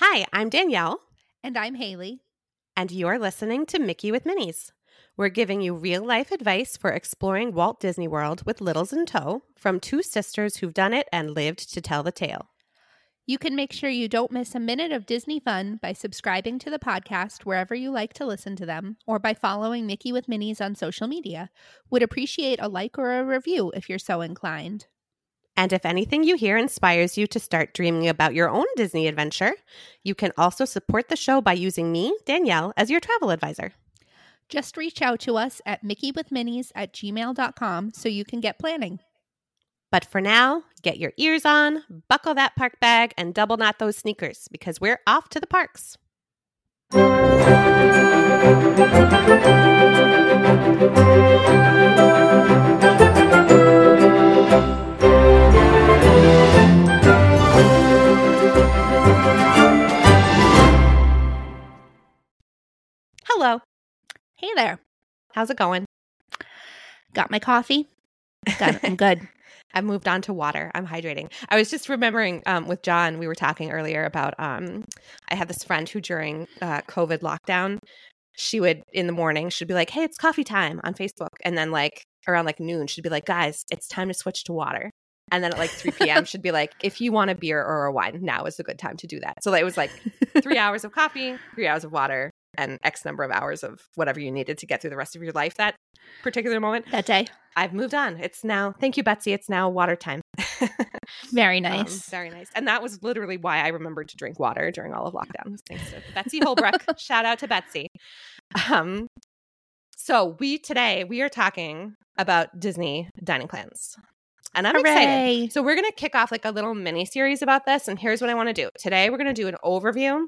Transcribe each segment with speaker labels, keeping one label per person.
Speaker 1: Hi, I'm Danielle,
Speaker 2: And I'm Hayley.
Speaker 1: and you're listening to Mickey with Minis. We're giving you real life advice for exploring Walt Disney World with littles in tow from two sisters who've done it and lived to tell the tale.
Speaker 2: You can make sure you don't miss a minute of Disney fun by subscribing to the podcast wherever you like to listen to them or by following Mickey with Minis on social media. Would appreciate a like or a review if you're so inclined.
Speaker 1: And if anything you hear inspires you to start dreaming about your own Disney adventure, you can also support the show by using me, Danielle, as your travel advisor.
Speaker 2: Just reach out to us at mickeywithminis at gmail.com so you can get planning.
Speaker 1: But for now, get your ears on, buckle that park bag, and double knot those sneakers because we're off to the parks. Hello,
Speaker 2: Hey there.
Speaker 1: how's it going?
Speaker 2: Got my coffee? It. I'm good.
Speaker 1: I moved on to water. I'm hydrating. I was just remembering um, with John, we were talking earlier about. Um, I had this friend who during uh, COVID lockdown, she would in the morning she'd be like, "Hey, it's coffee time" on Facebook, and then like around like noon, she'd be like, "Guys, it's time to switch to water." And then at like 3 p.m., she'd be like, "If you want a beer or a wine, now is a good time to do that." So it was like three hours of coffee, three hours of water, and X number of hours of whatever you needed to get through the rest of your life that particular moment.
Speaker 2: that day.
Speaker 1: I've moved on. It's now, thank you, Betsy. It's now water time.
Speaker 2: Very
Speaker 1: Um,
Speaker 2: nice.
Speaker 1: very nice. And that was literally why I remembered to drink water during all of lockdown. Thanks to Betsy Holbrook. Shout out to Betsy. Um, so we today we are talking about Disney dining plans. And I'm excited. So we're gonna kick off like a little mini series about this. And here's what I want to do. Today we're gonna do an overview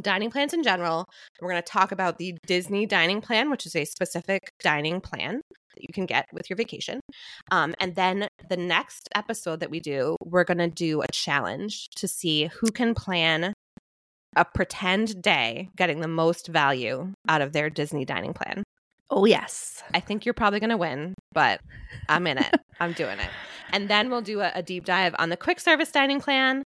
Speaker 1: dining plans in general. We're gonna talk about the Disney dining plan, which is a specific dining plan that you can get with your vacation. Um, and then the next episode that we do, we're going to do a challenge to see who can plan a pretend day getting the most value out of their Disney dining plan.
Speaker 2: Oh, yes.
Speaker 1: I think you're probably going to win, but I'm in it. I'm doing it. And then we'll do a, a deep dive on the quick service dining plan.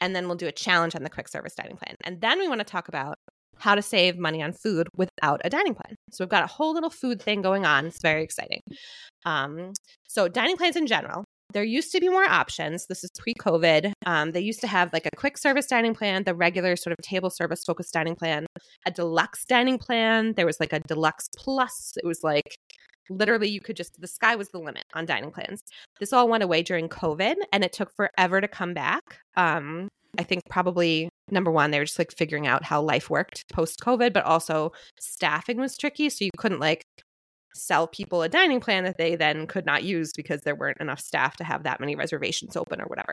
Speaker 1: And then we'll do a challenge on the quick service dining plan. And then we want to talk about how to save money on food without a dining plan. So we've got a whole little food thing going on. It's very exciting. Um, so dining plans in general, there used to be more options. This is pre-COVID. Um, they used to have like a quick service dining plan, the regular sort of table service focused dining plan, a deluxe dining plan. There was like a deluxe plus. It was like literally you could just the sky was the limit on dining plans. This all went away during COVID, and it took forever to come back. Um, I think probably number one, they were just like figuring out how life worked post COVID, but also staffing was tricky. So you couldn't like sell people a dining plan that they then could not use because there weren't enough staff to have that many reservations open or whatever.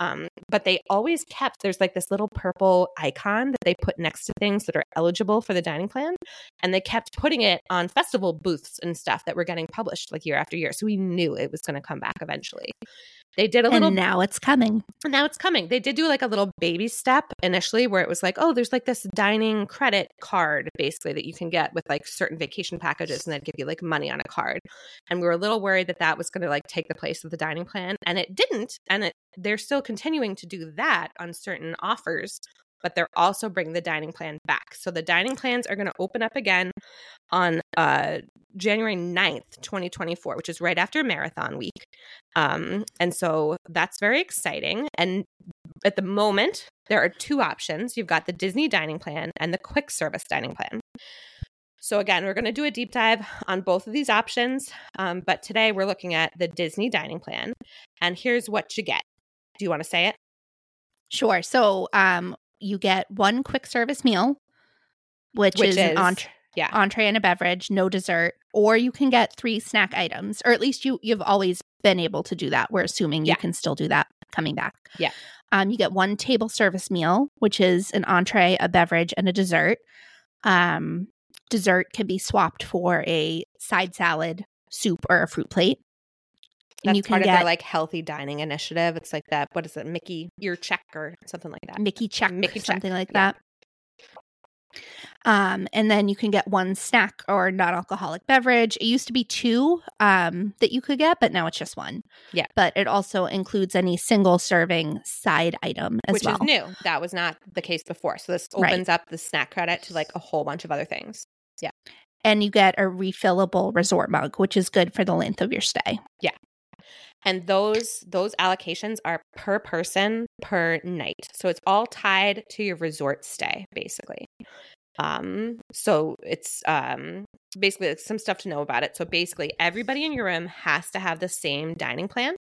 Speaker 1: Um, but they always kept there's like this little purple icon that they put next to things that are eligible for the dining plan, and they kept putting it on festival booths and stuff that were getting published like year after year. So we knew it was going to come back eventually. They did a little
Speaker 2: And now it's coming.
Speaker 1: and now it's coming. They did do like a little baby step initially where it was like, oh, there's like this dining credit card basically that you can get with like certain vacation packages and they'd give you like money on a card. And we were a little worried that that was going to like take the place of the dining plan. And it didn't. And it, they're still continuing to do that on certain offers, but they're also bringing the dining plan back. So the dining plans are going to open up again on uh, January 9th, 2024, which is right after Marathon Week. Um, and so that's very exciting. And at the moment, there are two options. You've got the Disney dining plan and the quick service dining plan. So, again, we're going to do a deep dive on both of these options. Um, but today we're looking at the Disney dining plan. And here's what you get. Do you want to say it?
Speaker 2: Sure. So, um, you get one quick service meal, which,
Speaker 1: Which
Speaker 2: is, an
Speaker 1: is-
Speaker 2: entree,
Speaker 1: yeah.
Speaker 2: entree and a beverage, no dessert, or you can get three snack items, or at least you you've always been able to do that. We're assuming you can still do that coming back.
Speaker 1: Yeah.
Speaker 2: Um, you get one table service meal, which is an entree, a beverage, and a dessert. Um, dessert can be swapped for a side salad, soup, or a fruit plate.
Speaker 1: That's
Speaker 2: you can
Speaker 1: part of
Speaker 2: get
Speaker 1: their like healthy dining initiative. It's like that. What is it? Mickey Your check or something like that.
Speaker 2: Mickey check,
Speaker 1: Mickey check,
Speaker 2: something like
Speaker 1: yeah.
Speaker 2: that. Um, and then you can get one snack or non alcoholic beverage. It used to be two um, that you could get, but now it's just one.
Speaker 1: Yeah.
Speaker 2: But it also includes any single serving side item as
Speaker 1: which
Speaker 2: well.
Speaker 1: is new. That was not the case before. So this
Speaker 2: Right.
Speaker 1: opens up the snack credit to like a whole bunch of other things. Yeah.
Speaker 2: And you get a refillable resort mug, which is good for the length of your stay.
Speaker 1: And those those allocations are per person per night. So it's all tied to your resort stay, basically. Um, so it's um basically it's some stuff to know about it. So basically everybody in your room has to have the same dining plan.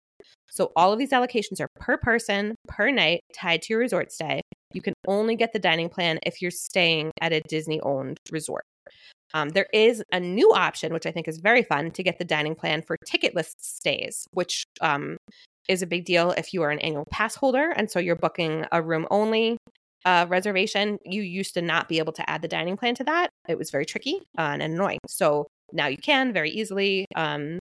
Speaker 1: So all of these allocations are per person, per night, tied to your resort stay. You can only get the dining plan if you're staying at a Disney owned resort. Um, there is a new option, which I think is very fun, to get the dining plan for ticketless stays, which um, is a big deal if you are an annual pass holder. And so you're booking a room only uh, reservation. You used to not be able to add the dining plan to that. It was very tricky uh, and annoying. So now you can very easily. Um,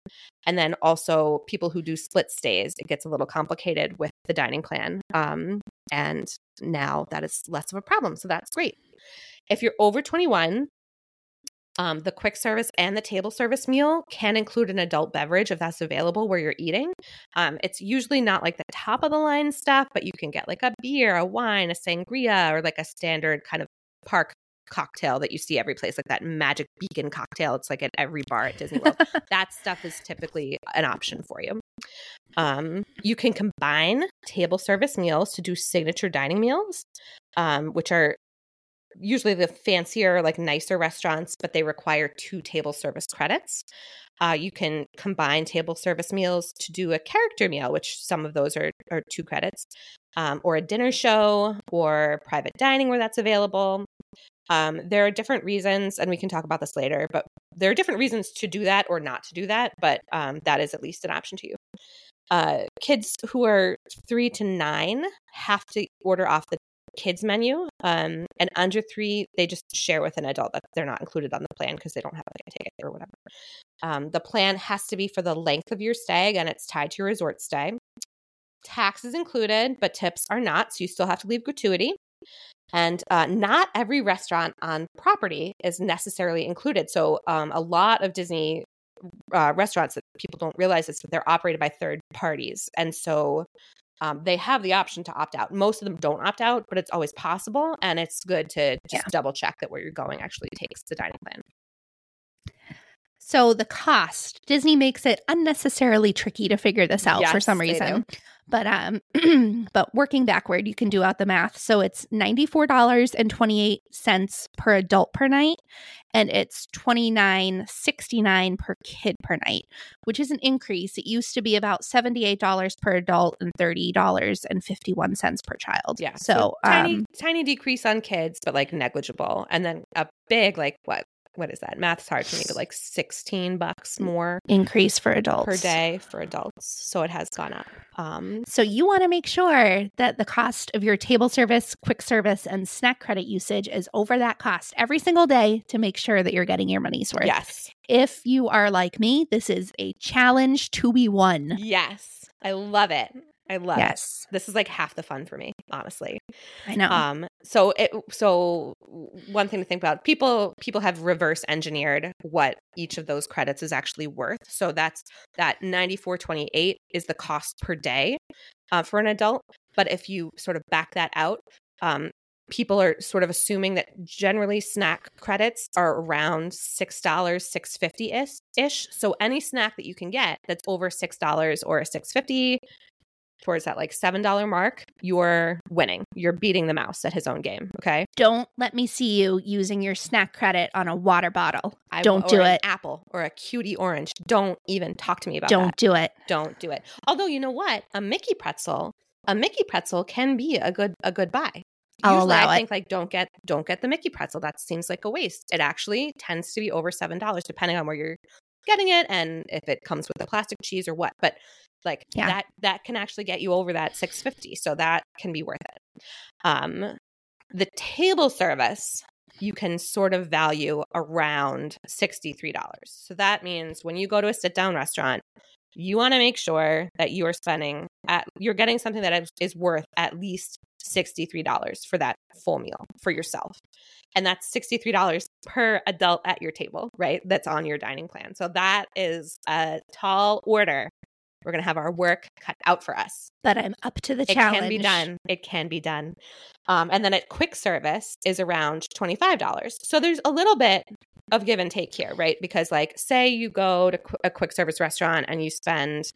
Speaker 1: and then also people who do split stays, it gets a little complicated with the dining plan. Um, and now that is less of a problem. So that's great. If you're over 21, um, the quick service and the table service meal can include an adult beverage if that's available where you're eating. Um, it's usually not like the top of the line stuff, but you can get like a beer, a wine, a sangria, or like a standard kind of park cocktail that you see every place, like that magic beacon cocktail. It's like at every bar at Disney World. that stuff is typically an option for you. Um, you can combine table service meals to do signature dining meals, um, which are usually the fancier, like nicer restaurants, but they require two table service credits. Uh, you can combine table service meals to do a character meal, which some of those are, are two credits, um, or a dinner show or private dining where that's available. Um, there are different reasons, and we can talk about this later, but there are different reasons to do that or not to do that, but um, that is at least an option to you. Uh, kids who are three to nine have to order off the kids menu um and under three they just share with an adult that they're not included on the plan because they don't have like a ticket or whatever. Um the plan has to be for the length of your stay again it's tied to your resort stay. Tax is included but tips are not so you still have to leave gratuity. And uh, not every restaurant on property is necessarily included so um, a lot of disney uh, restaurants that people don't realize is that they're operated by third parties. And so um, they have the option to opt out. Most of them don't opt out, but it's always possible. And it's good to just
Speaker 2: Yeah.
Speaker 1: double check that where you're going actually takes the dining plan.
Speaker 2: So the cost, Disney makes it unnecessarily tricky to figure this out for some reason. But um but working backward, you can do out the math. So it's $94.28 per adult per night and it's $29.69 per kid per night, which is an increase. It used to be about $78 per adult and $30.51 per child.
Speaker 1: Yeah.
Speaker 2: So,
Speaker 1: tiny,
Speaker 2: um,
Speaker 1: tiny decrease on kids, but like negligible. And then a big, like what? What is that? Math's hard for me, but like 16 bucks more
Speaker 2: increase for adults
Speaker 1: per day for adults. So it has gone up. Um,
Speaker 2: So you want to make sure that the cost of your table service, quick service, and snack credit usage is over that cost every single day to make sure that you're getting your money's worth.
Speaker 1: yes.
Speaker 2: If you are like me, this is a challenge to be won.
Speaker 1: Yes. I love it. I love it.
Speaker 2: Yes,
Speaker 1: This is like half the fun for me, honestly.
Speaker 2: I know.
Speaker 1: Um, so it so one thing to think about people people have reverse engineered what each of those credits is actually worth. So that's that ninety four twenty eight is the cost per day uh, for an adult. But if you sort of back that out, um, people are sort of assuming that generally snack credits are around six dollars, six fifty ish. Ish. So any snack that you can get that's over six dollars or a six fifty towards that like seven dollar mark, you're winning. You're beating the mouse at his own game. Okay,
Speaker 2: Don't let me see you using your snack credit on a water bottle.
Speaker 1: I,
Speaker 2: Don't do
Speaker 1: an
Speaker 2: it.
Speaker 1: Apple or a cutie orange. Don't even talk to me about it.
Speaker 2: Don't
Speaker 1: that.
Speaker 2: do it.
Speaker 1: Don't do it. Although you know what, a Mickey pretzel, a Mickey pretzel can be a good a good buy.
Speaker 2: I'll
Speaker 1: Usually,
Speaker 2: allow
Speaker 1: I
Speaker 2: it.
Speaker 1: think like don't get don't get the Mickey pretzel. That seems like a waste. It actually tends to be over seven dollars, depending on where you're getting it and if it comes with a plastic cheese or what. But like
Speaker 2: Yeah.
Speaker 1: that that can actually get you over that six fifty. So that can be worth it. Um, the table service you can sort of value around $63. So that means when you go to a sit down restaurant, you want to make sure that you are spending at you're getting something that is, is worth at least $63 for that full meal for yourself. And that's $63 per adult at your table, right? That's on your dining plan. So that is a tall order. We're going to have our work cut out for us.
Speaker 2: But I'm up to the
Speaker 1: It
Speaker 2: challenge.
Speaker 1: It can be done. It can be done. Um, and then at quick service is around $25. So there's a little bit of give and take here, right? Because like say you go to qu- a quick service restaurant and you spend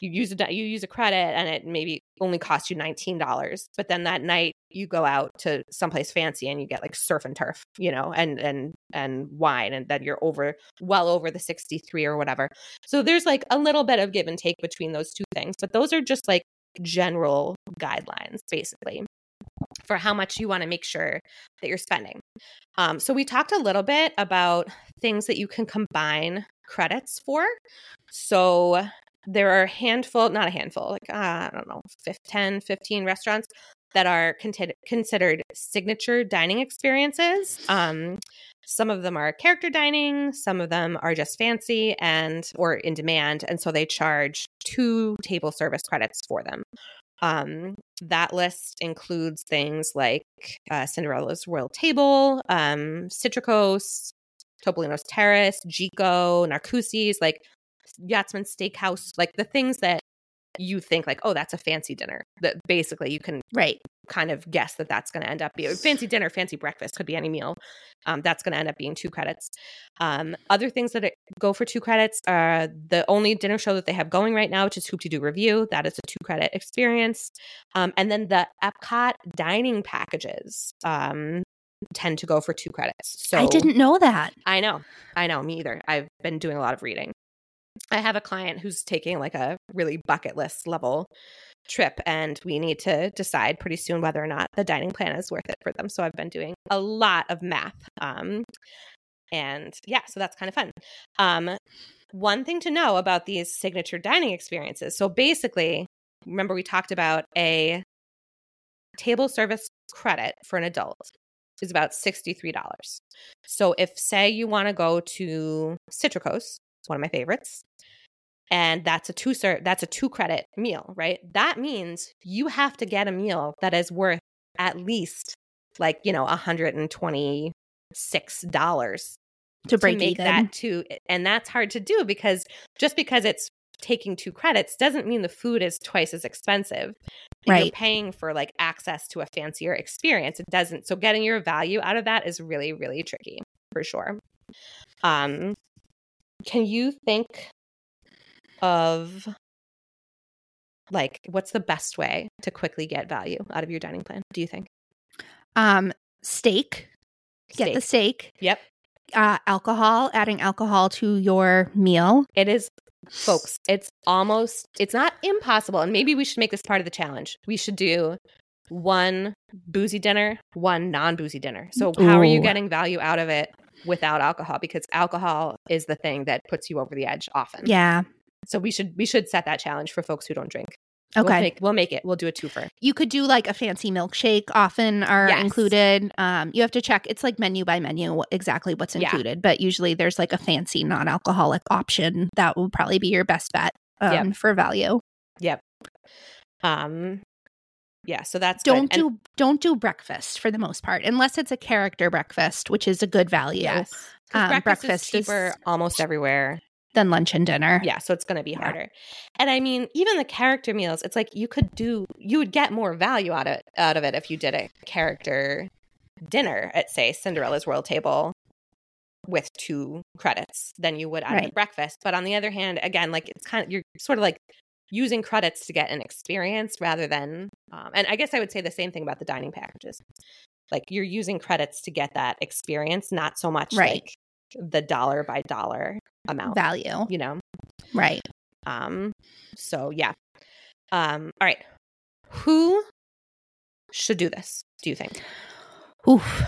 Speaker 1: you use a you use a credit and it maybe only costs you $19 but then that night you go out to someplace fancy and you get like surf and turf you know and and and wine and then you're over well over the 63 or whatever. So there's like a little bit of give and take between those two things but those are just like general guidelines basically for how much you want to make sure that you're spending. Um, so we talked a little bit about things that you can combine credits for. So there are a handful not a handful like uh, i don't know 5, 10 15 restaurants that are considered signature dining experiences. Um, some of them are character dining some of them are just fancy and or in demand and so they charge two table service credits for them. Um, that list includes things like uh, cinderella's royal table um, citricos topolino's terrace jiko narcoossee's like Yachtsman Steakhouse, like the things that you think like, oh, that's a fancy dinner. That basically you can
Speaker 2: Right.
Speaker 1: kind of guess that that's going to end up being a fancy dinner, fancy breakfast could be any meal. Um, that's going to end up being two credits. Um, other things that go for two credits are the only dinner show that they have going right now, which is Hoop-Dee-Doo Revue. That is a two credit experience. Um, and then the Epcot dining packages um, tend to go for two credits. So
Speaker 2: I didn't know that.
Speaker 1: I know. I know. Me either. I've been doing a lot of reading. I have a client who's taking like a really bucket list level trip, and we need to decide pretty soon whether or not the dining plan is worth it for them. So I've been doing a lot of math. Um, and yeah, so that's kind of fun. Um, one thing to know about these signature dining experiences. So basically, remember we talked about a table service credit for an adult is about $63. So if say you want to go to Citricos, it's one of my favorites, and that's a two ser- that's a two credit meal, right? That means you have to get a meal that is worth at least like, you know, $126
Speaker 2: To break
Speaker 1: to make
Speaker 2: even.
Speaker 1: that to and that's hard to do because just because it's taking two credits doesn't mean the food is twice as expensive And you're paying for like access to a fancier experience it doesn't so getting your value out of that is really really tricky for sure um can you think of like what's the best way to quickly get value out of your dining plan do you think
Speaker 2: Um, steak. Get the steak.
Speaker 1: yep
Speaker 2: Uh, alcohol. Adding alcohol to your meal.
Speaker 1: It is, folks, it's almost, it's not impossible. And maybe we should make this part of the challenge. We should do one boozy dinner, one non boozy dinner. So, how are you getting value out of it without alcohol? Because alcohol is the thing that puts you over the edge often.
Speaker 2: Yeah.
Speaker 1: So, we should, we should set that challenge for folks who don't drink. We'll
Speaker 2: Okay.
Speaker 1: make, we'll make it. We'll do a twofer.
Speaker 2: you could do like a fancy milkshake. Often are
Speaker 1: Yes.
Speaker 2: included. Um, you have to check. It's like menu by menu exactly what's
Speaker 1: Yeah.
Speaker 2: included, but usually there's like a fancy non-alcoholic option that will probably be your best bet um,
Speaker 1: Yep.
Speaker 2: for value. Yep.
Speaker 1: Um, yeah. So that's.
Speaker 2: Don't
Speaker 1: And-
Speaker 2: do don't do breakfast for the most part, unless it's a character breakfast, which is a good value.
Speaker 1: yes.
Speaker 2: Um,
Speaker 1: breakfast,
Speaker 2: breakfast
Speaker 1: is
Speaker 2: is-
Speaker 1: cheaper almost everywhere.
Speaker 2: Than lunch and dinner.
Speaker 1: Yeah, so it's going to be
Speaker 2: Yeah.
Speaker 1: harder. And I mean, even the character meals, it's like you could do you would get more value out of it, out of it if you did a character dinner at say Cinderella's Royal Table with two credits than you would at
Speaker 2: Right.
Speaker 1: breakfast. But on the other hand, again, like it's kind of you're sort of like using credits to get an experience rather than um, and I guess I would say the same thing about the dining packages. Like you're using credits to get that experience, not so much
Speaker 2: Right.
Speaker 1: like the dollar by dollar amount.
Speaker 2: Value.
Speaker 1: You know?
Speaker 2: Right.
Speaker 1: Um, so yeah. Um, all right. Who should do this, do you think?
Speaker 2: Oof.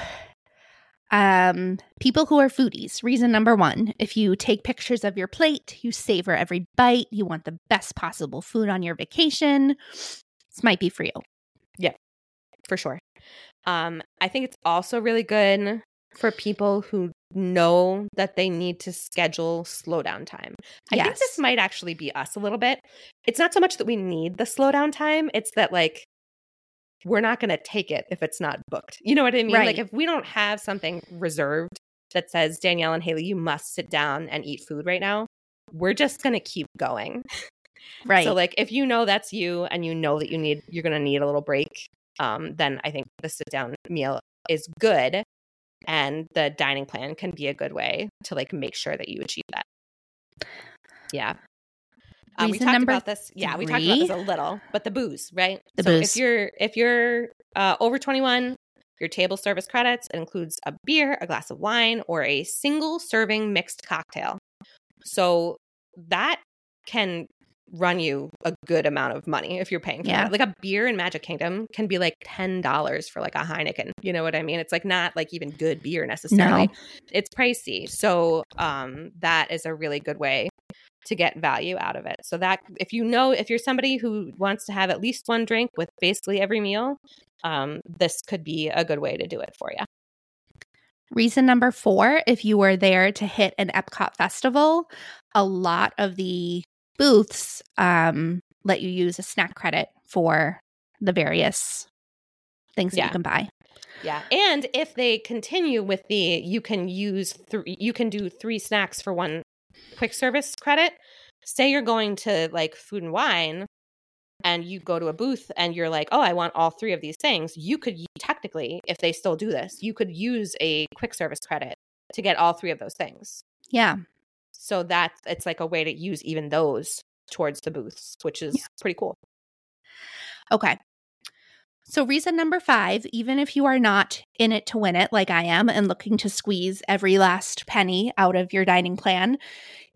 Speaker 2: Um, people who are foodies. Reason number one: if you take pictures of your plate, you savor every bite. You want the best possible food on your vacation. This might be for you.
Speaker 1: Yeah, for sure. Um, I think it's also really good for people who know that they need to schedule slowdown time. I think this might actually be us a little bit. It's not so much that we need the slowdown time, it's that like we're not going to take it if it's not booked. You know what I mean?
Speaker 2: Right.
Speaker 1: Like if we don't have something reserved that says Danielle and Hayley, you must sit down and eat food right now, we're just going to keep going.
Speaker 2: Right.
Speaker 1: So like if you know that's you and you know that you need you're going to need a little break, um then I think the sit down meal is good and the dining plan can be a good way to like make sure that you achieve that. Yeah. Um, we talked about this. Yeah, we talked about this a little, but the booze, right?
Speaker 2: The
Speaker 1: so
Speaker 2: booze.
Speaker 1: if you're if you're uh, over 21, your table service credits it includes a beer, a glass of wine, or a single serving mixed cocktail. So that can run you a good amount of money if you're paying for
Speaker 2: Yeah.
Speaker 1: that. Like a beer in Magic Kingdom can be like ten dollars for like a Heineken. You know what I mean? It's like not like even good beer necessarily.
Speaker 2: No.
Speaker 1: It's pricey. So um that is a really good way to get value out of it. So that if you know if you're somebody who wants to have at least one drink with basically every meal, um, this could be a good way to do it for you.
Speaker 2: Reason number four if you were there to hit an Epcot festival, a lot of the booths um, let you use a snack credit for the various things that you can buy.
Speaker 1: Yeah. And if they continue with the you can use three you can do three snacks for one quick service credit. Say you're going to like food and wine and you go to a booth and you're like, "Oh, I want all three of these things." You could technically if they still do this, you could use a quick service credit to get all three of those things.
Speaker 2: Yeah.
Speaker 1: So that's it's like a way to use even those towards the booths, which is
Speaker 2: Yeah.
Speaker 1: pretty cool.
Speaker 2: Okay. So, reason number five even if you are not in it to win it, like I am, and looking to squeeze every last penny out of your dining plan,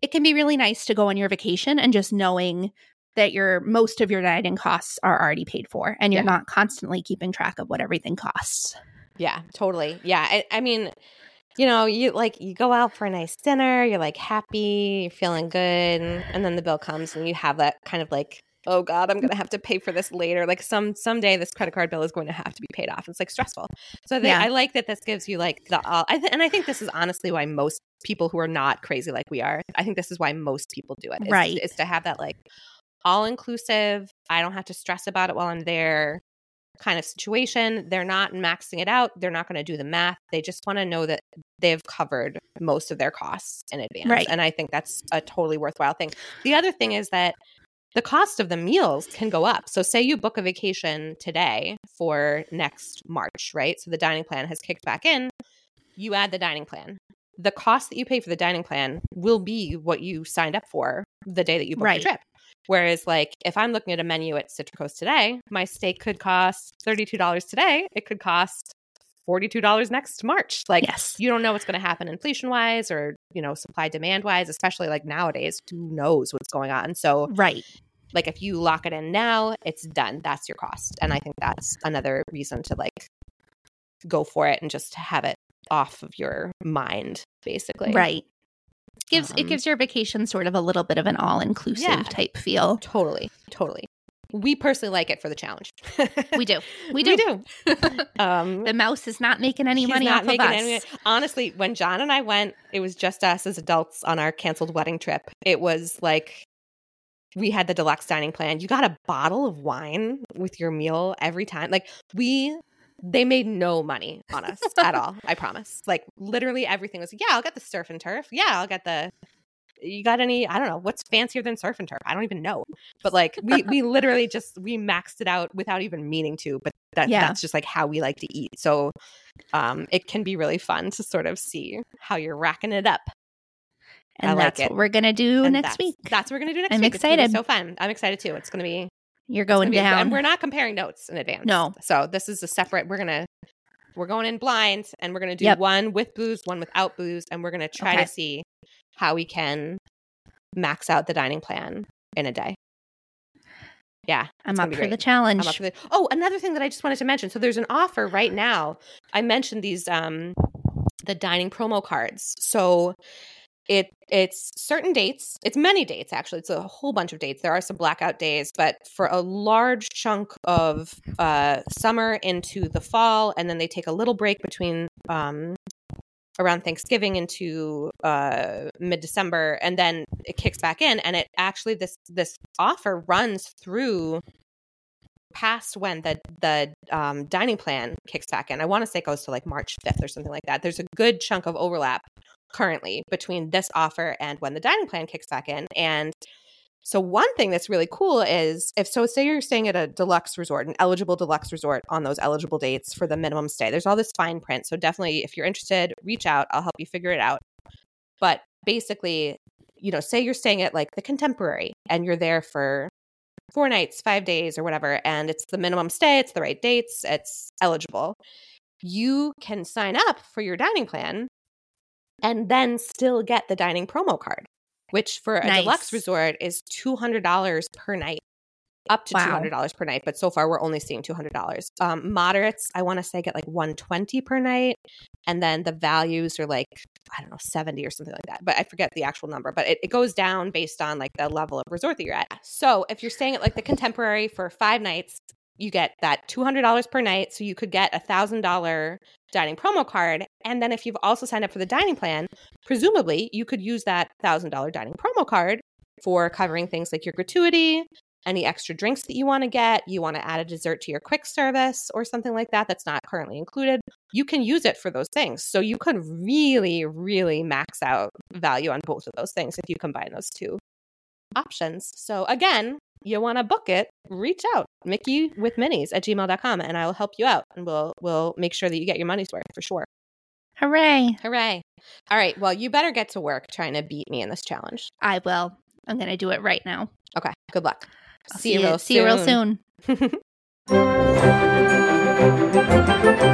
Speaker 2: it can be really nice to go on your vacation and just knowing that your most of your dining costs are already paid for and you're
Speaker 1: Yeah.
Speaker 2: not constantly keeping track of what everything costs.
Speaker 1: Yeah, totally. Yeah, I, I mean, you know, you like you go out for a nice dinner, you're like happy, you're feeling good, and then the bill comes, and you have that kind of like, oh god, I'm gonna have to pay for this later. Like some someday this credit card bill is going to have to be paid off. It's like stressful. So I, think,
Speaker 2: Yeah.
Speaker 1: I like that this gives you like the, all I th- and I think this is honestly why most people who are not crazy like we are, I think this is why most people do it. it. Is,
Speaker 2: Right.
Speaker 1: is to have that like all inclusive. I don't have to stress about it while I'm there kind of situation. They're not maxing it out. They're not going to do the math. They just want to know that they've covered most of their costs in advance.
Speaker 2: Right.
Speaker 1: And I think that's a totally worthwhile thing. The other thing is that the cost of the meals can go up. So, say you book a vacation today for next March, right? So the dining plan has kicked back in. You add the dining plan. The cost that you pay for the dining plan will be what you signed up for the day that you booked
Speaker 2: Right.
Speaker 1: the trip. Whereas, like, if I'm looking at a menu at Citricos today, my steak could cost $32 today. It could cost $42 next March. Like,
Speaker 2: yes.
Speaker 1: you don't know what's going to happen inflation wise or, you know, supply demand wise, especially like nowadays. Who knows what's going on? So,
Speaker 2: Right.
Speaker 1: Like, if you lock it in now, it's done. That's your cost. And I think that's another reason to like go for it and just have it off of your mind, basically.
Speaker 2: Right. Gives it
Speaker 1: Um,
Speaker 2: gives your vacation sort of a little bit of an all inclusive
Speaker 1: Yeah.
Speaker 2: type feel.
Speaker 1: Totally. Totally. We personally like it for the challenge.
Speaker 2: We do. We do.
Speaker 1: We
Speaker 2: do.
Speaker 1: um,
Speaker 2: the mouse is not making any money off of us.
Speaker 1: any- Honestly, when John and I went, it was just us as adults on our canceled wedding trip. It was like we had the deluxe dining plan. You got a bottle of wine with your meal every time. Like we they made no money on us at all. I promise. Like literally everything was, yeah, I'll get the surf and turf. Yeah, I'll get the you got any i don't know what's fancier than surf and turf i don't even know but like we we literally just we maxed it out without even meaning to but that
Speaker 2: Yeah.
Speaker 1: that's just like how we like to eat so um it can be really fun to sort of see how you're racking it up
Speaker 2: and
Speaker 1: I
Speaker 2: that's
Speaker 1: it.
Speaker 2: what we're gonna do
Speaker 1: And
Speaker 2: next week.
Speaker 1: that's what we're gonna do next
Speaker 2: I'm
Speaker 1: week be
Speaker 2: excited.
Speaker 1: so fun i'm excited too it's gonna be
Speaker 2: You're going
Speaker 1: be-
Speaker 2: down.
Speaker 1: and we're not comparing notes in advance
Speaker 2: No.
Speaker 1: so this is a separate we're gonna we're going in blind and we're gonna do
Speaker 2: Yep.
Speaker 1: one with booze one without booze and we're gonna try
Speaker 2: Okay.
Speaker 1: to see how we can max out the dining plan in a day yeah
Speaker 2: I'm up for the challenge.
Speaker 1: I'm up for the- oh, another thing that I just wanted to mention. So there's an offer right now. I mentioned these um the dining promo cards. So it it's certain dates. It's many dates actually. It's a whole bunch of dates. There are some blackout days, but for a large chunk of uh summer into the fall and then they take a little break between um around Thanksgiving into uh mid December and then it kicks back in and it actually this this offer runs through past when the the um, dining plan kicks back in. I want to say it goes to like March 5th or something like that. There's a good chunk of overlap currently between this offer and when the dining plan kicks back in. And so one thing that's really cool is if so say you're staying at a deluxe resort, an eligible deluxe resort on those eligible dates for the minimum stay. There's all this fine print. So definitely if you're interested, reach out. I'll help you figure it out. But basically, you know, say you're staying at like the contemporary and you're there for four nights, five days, or whatever, and it's the minimum stay, it's the right dates, it's eligible. You can sign up for your dining plan and then still get the dining promo card which for a nice. deluxe resort is $200 per night up to wow. $200 per night but so far we're only seeing $200 um, moderates i want to say get like 120 per night and then the values are like i don't know 70 or something like that but i forget the actual number but it, it goes down based on like the level of resort that you're at so if you're staying at like the contemporary for five nights you get that $200 per night. So you could get a $1,000 dining promo card. And then if you've also signed up for the dining plan, presumably you could use that $1,000 dining promo card for covering things like your gratuity, any extra drinks that you want to get, you want to add a dessert to your quick service or something like that that's not currently included, you can use it for those things. So you could really, really max out value on both of those things if you combine those two options. So again, you want to book it, reach out, Mickey with minis at gmail.com and I'll help you out and we'll we'll make sure that you get your money's worth for sure.
Speaker 2: Hooray.
Speaker 1: Hooray. All right. Well, you better get to work trying to beat me in this challenge.
Speaker 2: I will. I'm going to do it right now.
Speaker 1: Okay. Good luck.
Speaker 2: See, see, you, real see you real soon.